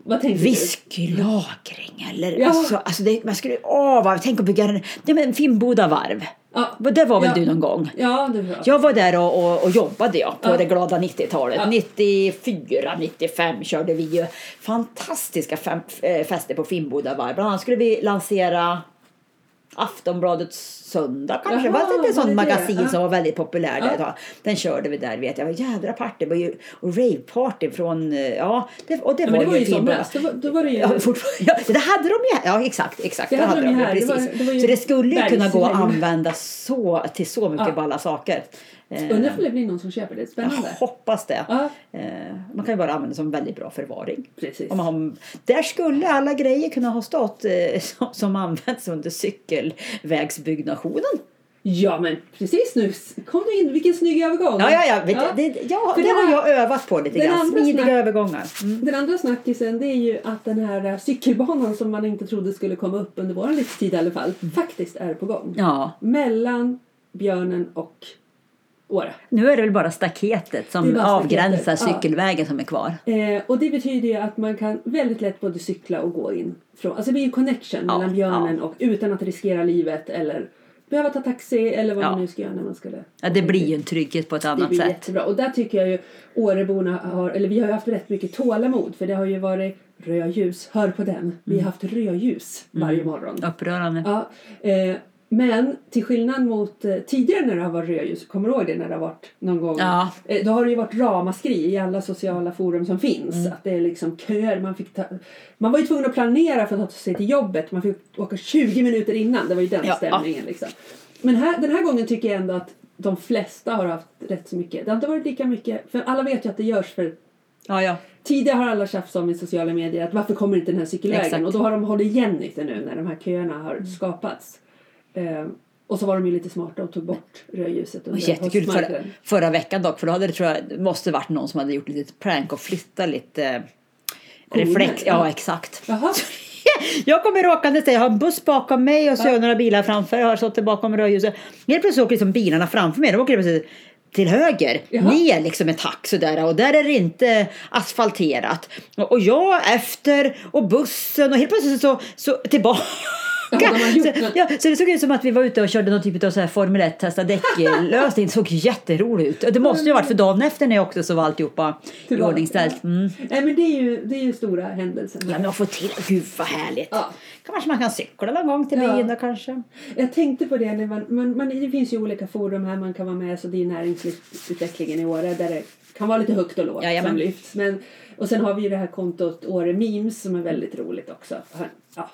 Vad tänkte Whisky-lagring eller Ja. alltså, alltså det, man skulle, åh vad, tänk att bygga en, nej men Finnboda varv. Ja. Det var väl Ja. du någon gång? Ja, det var Jag var där och, och, och jobbade jag på Ja. det glada 90-talet. Ja. 94, 95 körde vi ju fantastiska fem, eh, fester på Finnboda varv. Bland annat skulle vi lansera Aftonbladets söndag kanske. Jaha, var det ett sånt det det? magasin Ja. som var väldigt populär där Ja. Den körde vi där vet jag. Det jädra party. Det var ju, och raveparty från, eh, ja. Det, och det Ja, var det var ju Finnboda. somras. Då då var det ju... Ja, fortfarande, ja, det hade de ju. Ja, exakt. exakt Det det hade de de ju ju, här. Det precis. var- det var ju så det skulle ju kunna gå att använda så, till så mycket Ja. balla saker. Eh, Undrar om det blir någon som köper det. jag Spännande. hoppas det. Ja, Eh, man kan ju bara använda det som väldigt bra förvaring. precis. Om man har, där skulle alla grejer kunna ha stått eh, som, används under cykelvägsbyggnationen. Ja, men precis nu kom du in. Vilken snygg övergång. Ja, ja, ja. Vet, Ja. Det, ja det det har jag övat på lite grann. Smidiga snack- övergångar. Mm. Den andra snackisen det är ju att den här cykelbanan som man inte trodde skulle komma upp under vår livstid i alla fall faktiskt är på gång. Mm. Ja, Mellan Björnen och Åre. nu är det väl bara staketet Det som bara avgränsar staketet, ja. cykelvägen som är kvar. Eh, och det betyder ju att man kan väldigt lätt både cykla och gå in. Från, alltså det blir en connection Ja, mellan Björnen och utan att riskera livet eller behöva ta taxi eller vad Ja. man nu ska göra när man skulle. Ja, det blir ju en trygghet på ett Det annat blir sätt. jättebra. Och där tycker jag ju Åreborna har, eller vi har ju haft rätt mycket tålamod för det har ju varit rödljus, hör på den. Vi Mm. har haft rödljus varje morgon. Upprörande. Ja, eh, men till skillnad mot eh, tidigare när det har varit rödljus, kommer du ihåg det när det har varit någon gång? Ja. Eh, då har det ju varit ramaskri i alla sociala forum som finns. Mm. Att det är liksom köer. Man, fick ta, man var ju tvungen att planera för att ta sig till jobbet. Man fick åka 20 minuter innan. Det var ju den Ja, stämningen. Liksom. Men här, den här gången tycker jag ändå att de flesta har haft rätt så mycket. Det har inte varit lika mycket. För alla vet ju att det görs för Ja, ja. Tidigare har alla tjafsat om i sociala medier att varför kommer inte den här cykelvägen? Exakt. Och då har de hållit igen lite nu när de här köerna har skapats. Eh, och så var de ju lite smarta och tog bort rödljuset under jättekul för, höstmarknaden. förra veckan dock, för då hade det tror jag måste varit någon som hade gjort lite prank och flyttat lite eh, Koner, reflex. Ja, ja. exakt. Jaha, Jag kommer råkande jag har en buss bakom mig och så har jag några bilar framför. Jag har stått bakom rödljuset. Helt plötsligt åker liksom bilarna framför mig. De åker plötsligt till höger, Jaha. ner liksom ett hack sådär och där är det inte asfalterat. Och och jag efter och bussen och helt plötsligt så, så tillbaka. Så, ja, så det såg ut som att vi var ute och körde någon typ av så här Formel 1 testa däck-lösning. Det såg jätteroligt ut. Det måste ju ha varit för dagen efter när jag också så var alltihopa iordningställt. Mm. Nej men det är ju, det är ju stora händelser. Ja, men att få till, gud vad härligt. Ja. Kanske man kan cykla någon gång till byn då kanske. Jag tänkte på det, när man, man, man, det finns ju olika forum här man kan vara med. Så det är näringslivsutvecklingen i Åre där det kan vara lite högt och lågt Jajamän. som lyfts. Men, och sen har vi ju det här kontot Åre Memes som är väldigt roligt också. Ja.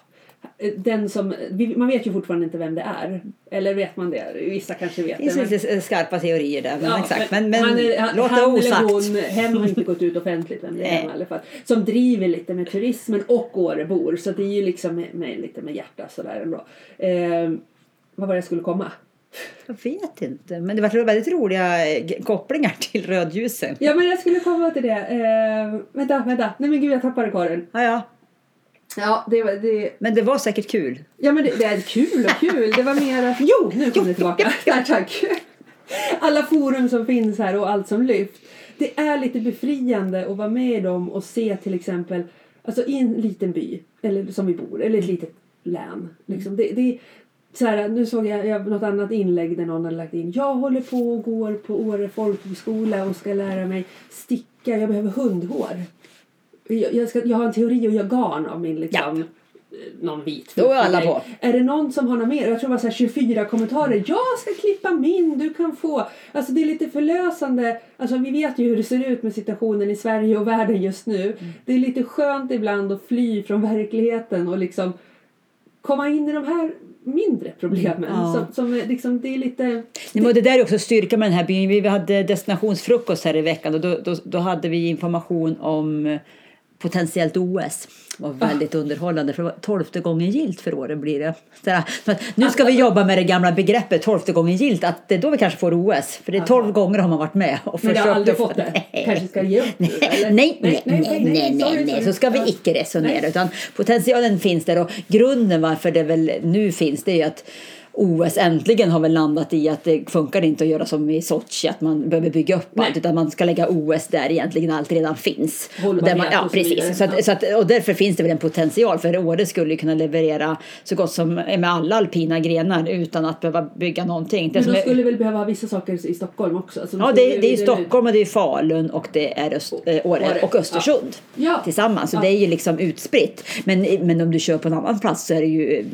Den som, man vet ju fortfarande inte vem det är. Eller vet man det? Vissa kanske vet Det finns men- lite skarpa teorier där. Men Ja, exakt. Men, men han är, han, låt det han osagt. eller hon, hen har inte gått ut offentligt vem det är i alla fall. Som driver lite med turismen och Årebor. Så det är ju liksom med, med, lite med hjärta sådär ändå. Eh, vad var det jag skulle komma? Jag vet inte. Men det var väldigt roliga eh, kopplingar till rödljusen. Ja men jag skulle komma till det. Eh, vänta, vänta. Nej men gud jag tappade korren. Ja, ja. Ja, det var... Det, Men det var säkert kul. Ja men det, det är kul och kul. Det var mer att... Jo, nu kom det tillbaka. Där, tack. Alla forum som finns här och allt som lyfts. Det är lite befriande att vara med i dem och se till exempel alltså i en liten by eller som vi bor eller ett litet län. Liksom. Det, det, så här, nu såg jag, jag något annat inlägg där någon hade lagt in. Jag håller på och går på Åre folkhögskola och ska lära mig sticka. Jag behöver hundhår. Jag, jag, ska, jag har en teori och gör garn av min liksom, någon vit Då är alla på. Är det någon som har något mer? Jag tror det var så här 24 kommentarer. Jag ska klippa min, du kan få. Alltså det är lite förlösande. Alltså vi vet ju hur det ser ut med situationen i Sverige och världen just nu. Mm. Det är lite skönt ibland att fly från verkligheten och liksom komma in i de här mindre problemen. Ja. Som, som liksom, det är lite... Nej, men det där är också styrka med den här byn. Vi hade destinationsfrukost här i veckan och då, då, då hade vi information om eh, potentiellt OS. Det var väldigt underhållande för det var tolfte gången gilt för året blir det. Så här, så att nu ska vi jobba med det gamla begreppet tolfte gången gilt att det är då vi kanske får OS. För det är tolv gånger har man varit med och Men du har aldrig fått det? Nej. Kanske ska ge upp eller? Nej, nej, nej, nej, nej, sorry, nej, sorry. så ska vi icke resonera. Nej. Utan potentialen finns där och grunden varför det väl nu finns det är ju att OS äntligen har väl landat i att det funkar inte att göra som i Sochi att man behöver bygga upp Nej. allt utan man ska lägga OS där egentligen allt redan finns. Hållbarhet man, ja, och så vidare. precis. Så att, så att, och därför finns det väl en potential för Åre skulle ju kunna leverera så gott som med alla alpina grenar utan att behöva bygga någonting. Det Men de är- skulle väl behöva vissa saker i Stockholm också? Alltså, de Ja, det, det är vidare. Stockholm och det är Falun och det är Öst, eh, Åre Åre. och Östersund Ja. tillsammans. Så Ja. det är ju liksom utspritt. Men, men om du kör på en annan plats så är det ju eh,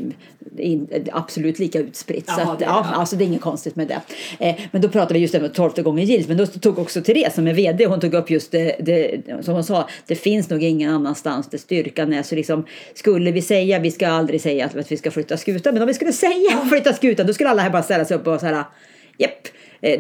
in, absolut lika utspritt. så Ja, att, det- ja, ja. alltså det är inget konstigt med det. Eh, men då pratade vi just om tolfte gången gillt. Men då tog också Therese som är VD, hon tog upp just det, det som hon sa, det finns nog ingen annanstans där styrkan är. Så liksom, skulle vi säga, vi ska aldrig säga att, vi ska flytta skutan, men om vi skulle säga flytta skutan då skulle alla här bara ställa sig upp och så här, japp,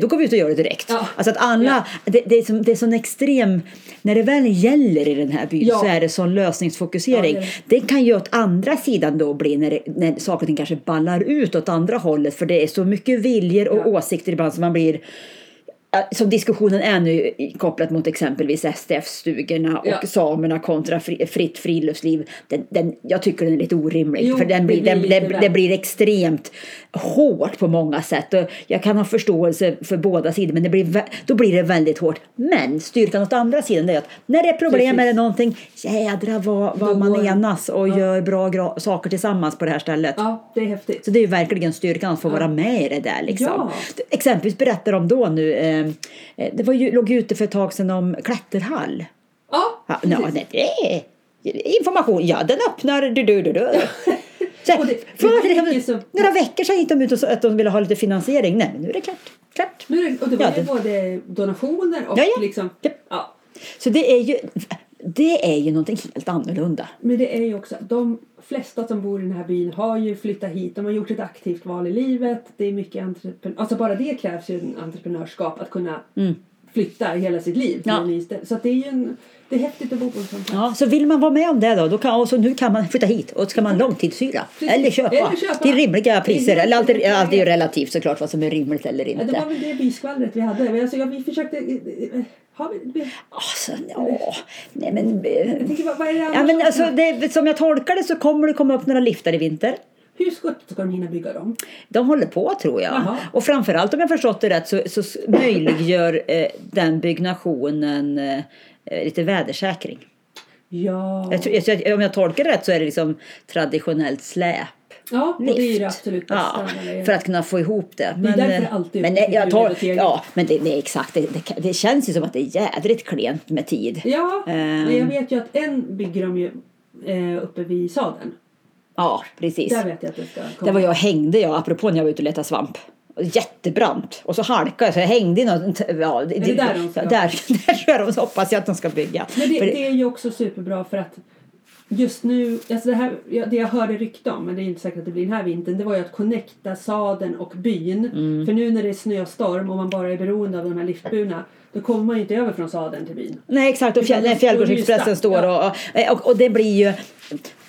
då går vi ut och gör det direkt. Ja. Alltså att alla, det, det, är som, det är sån extrem, när det väl gäller i den här byn Ja. så är det sån lösningsfokusering. Ja, det det. kan ju åt andra sidan då bli när, det, när saker och ting kanske ballar ut åt andra hållet för det är så mycket viljor och Ja. åsikter ibland som man blir Ja, som diskussionen är nu kopplat mot exempelvis STF-stugorna och Ja. samerna kontra fri, fritt friluftsliv. Den, den, jag tycker den är lite orimlig. Jo, för den det blir, blir den, det, blir extremt hårt på många sätt. Och jag kan ha förståelse för båda sidor men det blir, då blir det väldigt hårt. Men styrkan åt andra sidan är att när det är problem Precis. eller någonting, jädra vad, vad man enas och Ja. gör bra saker tillsammans på det här stället. Ja, det är häftigt. Så det är ju verkligen styrkan att få vara med i det där. Liksom. Ja. Exempelvis berättar de då nu, eh, det var ju, låg ute för ett tag sedan om klätterhall. Ja, Ja, no, nej, det information, ja den öppnar du, du, du, du. Så, Och det- för det det, som- några veckor sedan gick de ut och sa att de ville ha lite finansiering. Nej, men nu är det klart. klart. Nu är det, och det var Ja, ju det- både donationer och Ja, ja. liksom... Japp. Ja. Så det är ju, det är ju någonting helt annorlunda. Men det är ju också, de flesta som bor i den här byn har ju flyttat hit. De har gjort ett aktivt val i livet. Det är mycket entreprenör... Alltså bara det krävs ju en entreprenörskap att kunna flytta hela sitt liv till Mm. Ja. en ny ställe. Så det är ju en... Det är häftigt att bo på en sån plats. Ja, så vill man vara med om det då, då kan, och så nu kan man flytta hit och så kan man långtidshyra. Eller köpa, Eller köpa. till rimliga priser. Eller allt, är- allt är ju relativt såklart vad som är rimligt eller Ja, det inte. var väl det byskvallret vi hade. Alltså, ja, vi försökte... Har vi, vi, Alltså, ja, nej men... eh, jag tänker, vad, vad är det Ja, men alltså, det, som jag tolkar det så kommer det komma upp några liftar i vinter. Hur ska, ska de hinna bygga dem? De håller på tror jag. Jaha. Och framförallt om jag förstått det rätt så, så möjliggör eh, den byggnationen eh, eh, lite vädersäkring. Ja. Jag jag, om jag tolkar det rätt så är det liksom traditionellt släp. Ja, och det är det absolut bästa. Ja, för att kunna få ihop det. Det är därför eh, det alltid men är nej, jag tar. Ja, men det, nej, exakt. Det, det, det känns ju som att det är jädrigt klent med tid. Ja, Ehm. men jag vet ju att en bygger de ju eh, uppe vid sadeln. Ja, precis. Där vet jag att det ska komma. Det var jag och hängde jag, apropå när jag var ute och letade svamp. Jättebrant. Och så halkade jag så jag hängde i något... Ja, det, det där de ska- där, där de hoppas jag att de ska bygga. Men det, det är ju också superbra för att just nu, alltså det, här, det jag hörde rykte om, men det är inte säkert att det blir den här vintern, det var ju att connecta sadeln och byn. Mm. För nu när det är snöstorm och man bara är beroende av de här liftburna, då kommer man ju inte över från sadeln till byn. Nej exakt, och fjäll, Fjällgårdsexpressen står och, och, och, och det blir ju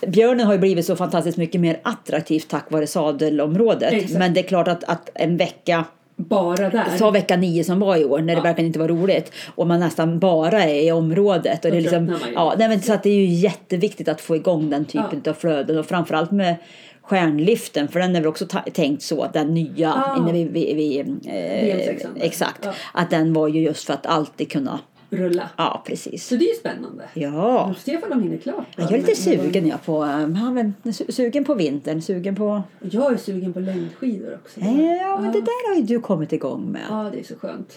Björnen har ju blivit så fantastiskt mycket mer attraktivt tack vare sadelområdet. Exakt. Men det är klart att, att en vecka bara där. Ta vecka nio som var i år när det verkligen inte var roligt och man nästan bara är i området. Och det är liksom, ja, nej, men, så att det är ju jätteviktigt att få igång den typen av flöden och framförallt med stjärnlyften för den är väl också tänkt så att den nya Ja. innan vi, vi, vi eh, VM6. exakt Ja. att den var ju just för att alltid kunna Rulla. ja precis Så det är ju spännande. ja se ifall de hinner klart. då. jag är lite Men- men- sugen jag på, eh, ja, men, su- sugen på vintern, sugen på... Jag är sugen på längdskidor också. Ja, men det där har ju du kommit igång med. Ja, det är så skönt.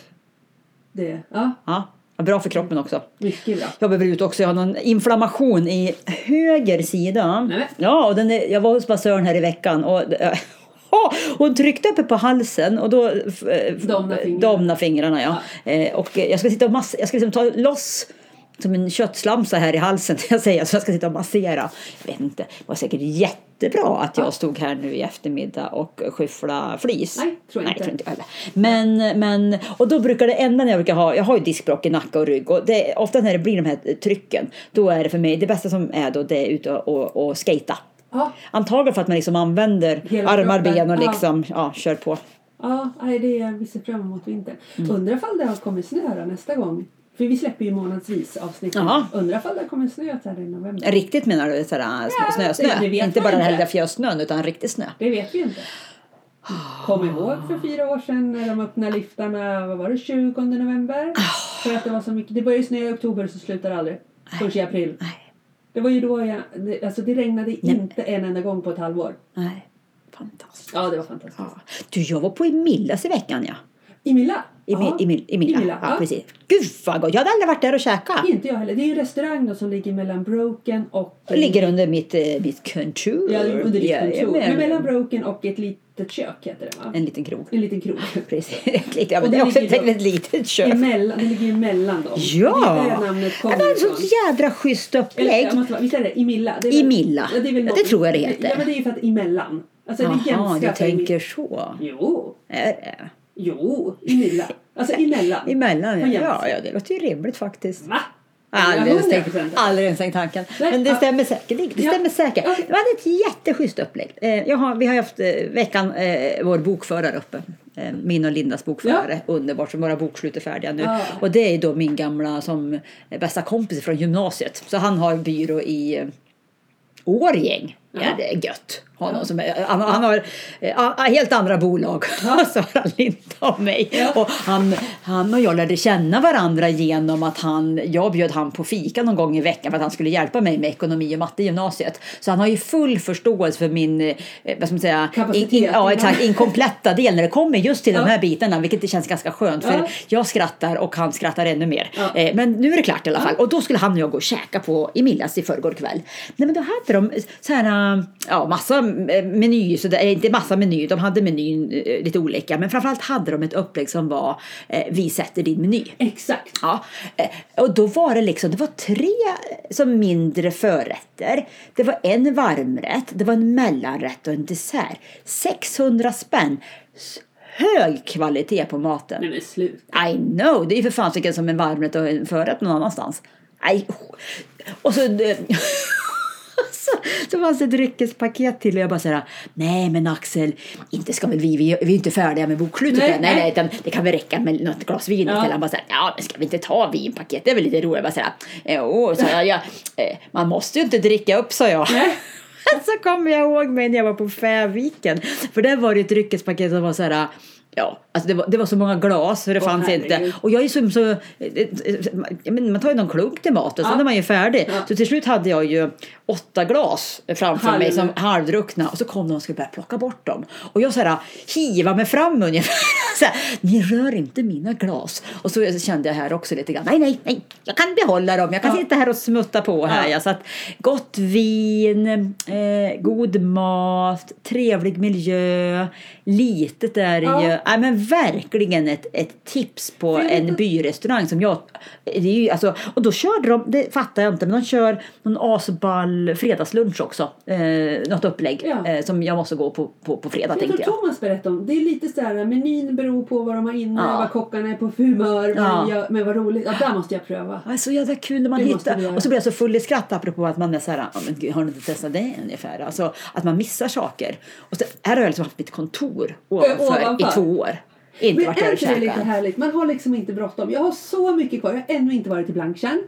Det, ja, Ja, bra för kroppen också. mycket bra. Jag behöver ut också, jag har någon inflammation i höger sida. Nej. Ja, och den är, jag var hos massören här i veckan och Ja, hon tryckte uppe på halsen och då eh, Domna fingrarna. domna fingrarna ja. Eh, och jag ska sitta och mass- jag ska liksom ta loss som en köttslamsa här i halsen jag säger så jag ska sitta och massera. Jag vet inte, det var säkert jättebra att jag Ja. stod här nu i eftermiddag och skyffla flis. Nej, tror jag Nej, inte. tror inte heller. Men, men, och då brukar det enda när jag brukar ha, jag har ju diskbråck i nacke och rygg och det, ofta när det blir de här trycken, då är det för mig, det bästa som är då det är ute och, och, och skata. Ja, Antagligen för att man liksom använder Hela armar, kroppen. ben och Ja. liksom, ja, kör på. ja det är, vi ser fram emot vintern. Mm. Undrar ifall det har kommit snö nästa gång. För vi släpper ju månadsvis avsnitt. Undrar ifall det kommit snö här i november. Riktigt menar du sådär snö, Ja, snö, det- snö? inte bara den här lilla fjösnön utan riktig snö. Det vet vi inte. Kom ihåg för fyra år sedan när de öppnade liftarna, vad var det, 20 november? Ah. För att det var så mycket, det började snö i oktober så slutade aldrig. Först i april. Nej, Det var ju då jag, alltså det regnade inte en enda gång på ett halvår. nej. Fantastiskt. Ja, det var fantastiskt. Ja. Du, jag var på Emillas i veckan ja. I I, Milla. Milla, Ja, ja. precis. Gud vad gott. Jag hade aldrig varit där och käkat. Inte jag heller. Det är en restaurang då som ligger mellan Broken och... Det ligger under mitt, eh, mitt kontor. Ja, under ditt kontor. Men mellan Broken och ett litet kök heter det va? En liten krog. En liten krog. Precis. Lite, ja, men Och det är också ligger ett ett litet kök. Emellan, det ligger emellan dem. Ja! Det är där namnet Ja, kommer det är ifrån. så jädra schysst upplägg. visst är det Imilla? Det är I väl- Milla. Ja, det, är väl något- det tror jag det heter. Ja, men det är ju för att emellan. Alltså ganska... du tänker så. Jo, Är det? Jo, i Milla. Alltså emellan. Emellan, ja. ja. Ja, det låter ju rimligt faktiskt. Va? Aldrig ens, tänkt, 100%. aldrig ens tänkt tanken. Men det ja. stämmer säkert. Det Ja. stämmer säkert. Ja. Det var ett jätteschysst upplägg. Eh, har, vi har ju haft eh, veckan, eh, vår bokförare uppe. Min och Lindas bokförare. Underbart, så våra bokslut är färdiga nu. Ja. Och det är då min gamla som bästa kompis från gymnasiet. Så han har byrå i Årgäng. Ja, Ja. det är gött. Honom som är, han, han har eh, a- helt andra bolag. har han Linda och mig. Ja. Och han, han och jag lärde känna varandra genom att han, jag bjöd han på fika någon gång i veckan för att han skulle hjälpa mig med ekonomi och matte i gymnasiet. Så han har ju full förståelse för min, eh, vad ska man säga, in, in, ja, exakt, inkompletta del när det kommer just till Ja. de här bitarna, vilket det känns ganska skönt för Ja. jag skrattar och han skrattar ännu mer. Ja. Eh, men nu är det klart i alla fall. Och då skulle han och jag gå och käka på Emilias i förrgår kväll. Nej men då hade de så här, ja massa eh, meny, så det är inte massa meny, de hade menyn eh, lite olika. Men framförallt hade de ett upplägg som var eh, vi sätter din meny. Exakt. Ja, eh, och då var det liksom, det var tre som mindre förrätter. Det var en varmrätt, det var en mellanrätt och en dessert. 600 spänn. Hög kvalitet på maten. Nej men slut. I know, det är ju för fan som en varmrätt och en förrätt någon annanstans. Nej. Och så, så, så fanns det ett dryckespaket till och jag bara såhär, nej men Axel, inte ska väl vi, vi, vi är inte färdiga med bokslutet Nej, än. nej, nej. utan det kan väl räcka med något glas vin Ja. Han bara såhär, ja men ska vi inte ta vinpaket, det är väl lite roligt. Jag bara såhär, jo, så jag, jag, eh, man måste ju inte dricka upp sa jag. Nej. Så kommer jag ihåg mig när jag var på Fäviken. För där var det ett dryckespaket som var så här. Ja, alltså det var, det var så många glas så det Åh, fanns inte. Och jag är som så, jag men, man tar ju någon klunk till mat och sen Ja. är man ju färdig. Ja. Så till slut hade jag ju åtta glas framför Halv- mig som halvdruckna och så kom de och skulle börja plocka bort dem. Och jag så här hiva mig fram ungefär. Så här, Ni rör inte mina glas. Och så kände jag här också lite grann. Nej, nej, nej. Jag kan behålla dem. Jag kan Ja. sitta här och smutta på här. Ja. Ja. Så att gott vin, eh, god mat, trevlig miljö, litet är det Ja. ju. Ja, men verkligen ett, ett tips på jag en byrestaurang som jag... Det är ju, alltså, och då körde de, det fattar jag inte, men de kör någon asball fredagslunch också. Eh, något upplägg Ja. eh, som jag måste gå på på, på fredag Jag tänkte jag. Thomas berättade om. Det är lite så här, menyn beror på vad de har inne, Ja. vad kockarna är på för humör, Ja. gör, men vad roligt. Ja, där måste jag pröva. Ja, så jävla kul när man hittar. Och så blir jag så full i skratt apropå att man är så här, "Ja, men gud, har ni inte testat det ungefär? Alltså att man missar saker. Och så, här har jag liksom haft mitt kontor ovanför, ovanför. i två år. Inte Men varit är där och det lite käkat. härligt? Man har liksom inte bråttom. Jag har så mycket kvar. Jag har ännu inte varit i Blanktjärn.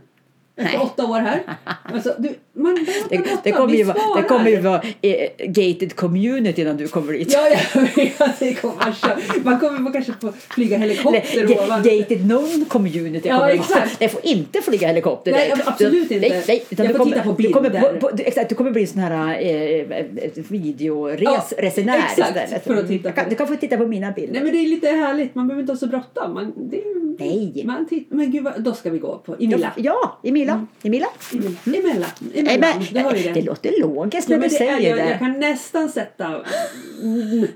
Efter Nej. åtta år här. Alltså, du, man Det, det, kommer ju vara, det kommer ju vara eh, gated community innan du kommer dit. Ja, ja, ja, det kommer man kommer kanske få flyga helikopter ovan. gated non community Ja, det vara. exakt. Det får inte flyga helikopter Nej, absolut inte. Nej, nej, utan Jag får kommer, titta på du kommer, bilder. på, på, exakt, du kommer bli en sån här eh, videoresenär Ja, exakt, istället. för att titta Du kan, på. du kan få titta på mina bilder. Nej men det är lite härligt, man behöver inte ha så bråttom. Man, det är, Nej. Man titt, men gud, vad, då ska vi gå på i Milla. Ja, i Mila. I Mila. I Milla. Emellan. Nej, Emellan. men, Du hör ju det. det låter logiskt när du säger jag, det. jag kan nästan sätta mm,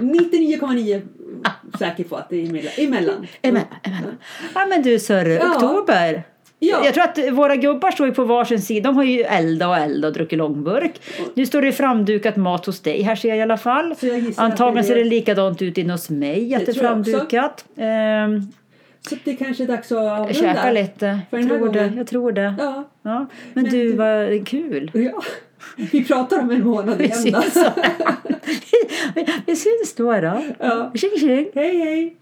99,9 säker på att det är emellan. emellan. Emellan, emellan. Ja men du Sörre, Ja. oktober. Ja. Jag tror att våra gubbar står ju på varsin sida. De har ju eldat och eldat och druckit långburk. Nu står det framdukat mat hos dig här ser jag i alla fall. Antagligen ser det likadant ut inne hos mig. Att Det det är framdukat. Ehm, Så det kanske är dags att avrunda. käka lite. För Jag tror det. Jag tror det. Ja. Ja. Men, Men du, du- vad kul. ja. Vi pratar om en månad igen syns, vi syns då. då. Ja. Tjing tjing. Hej hej!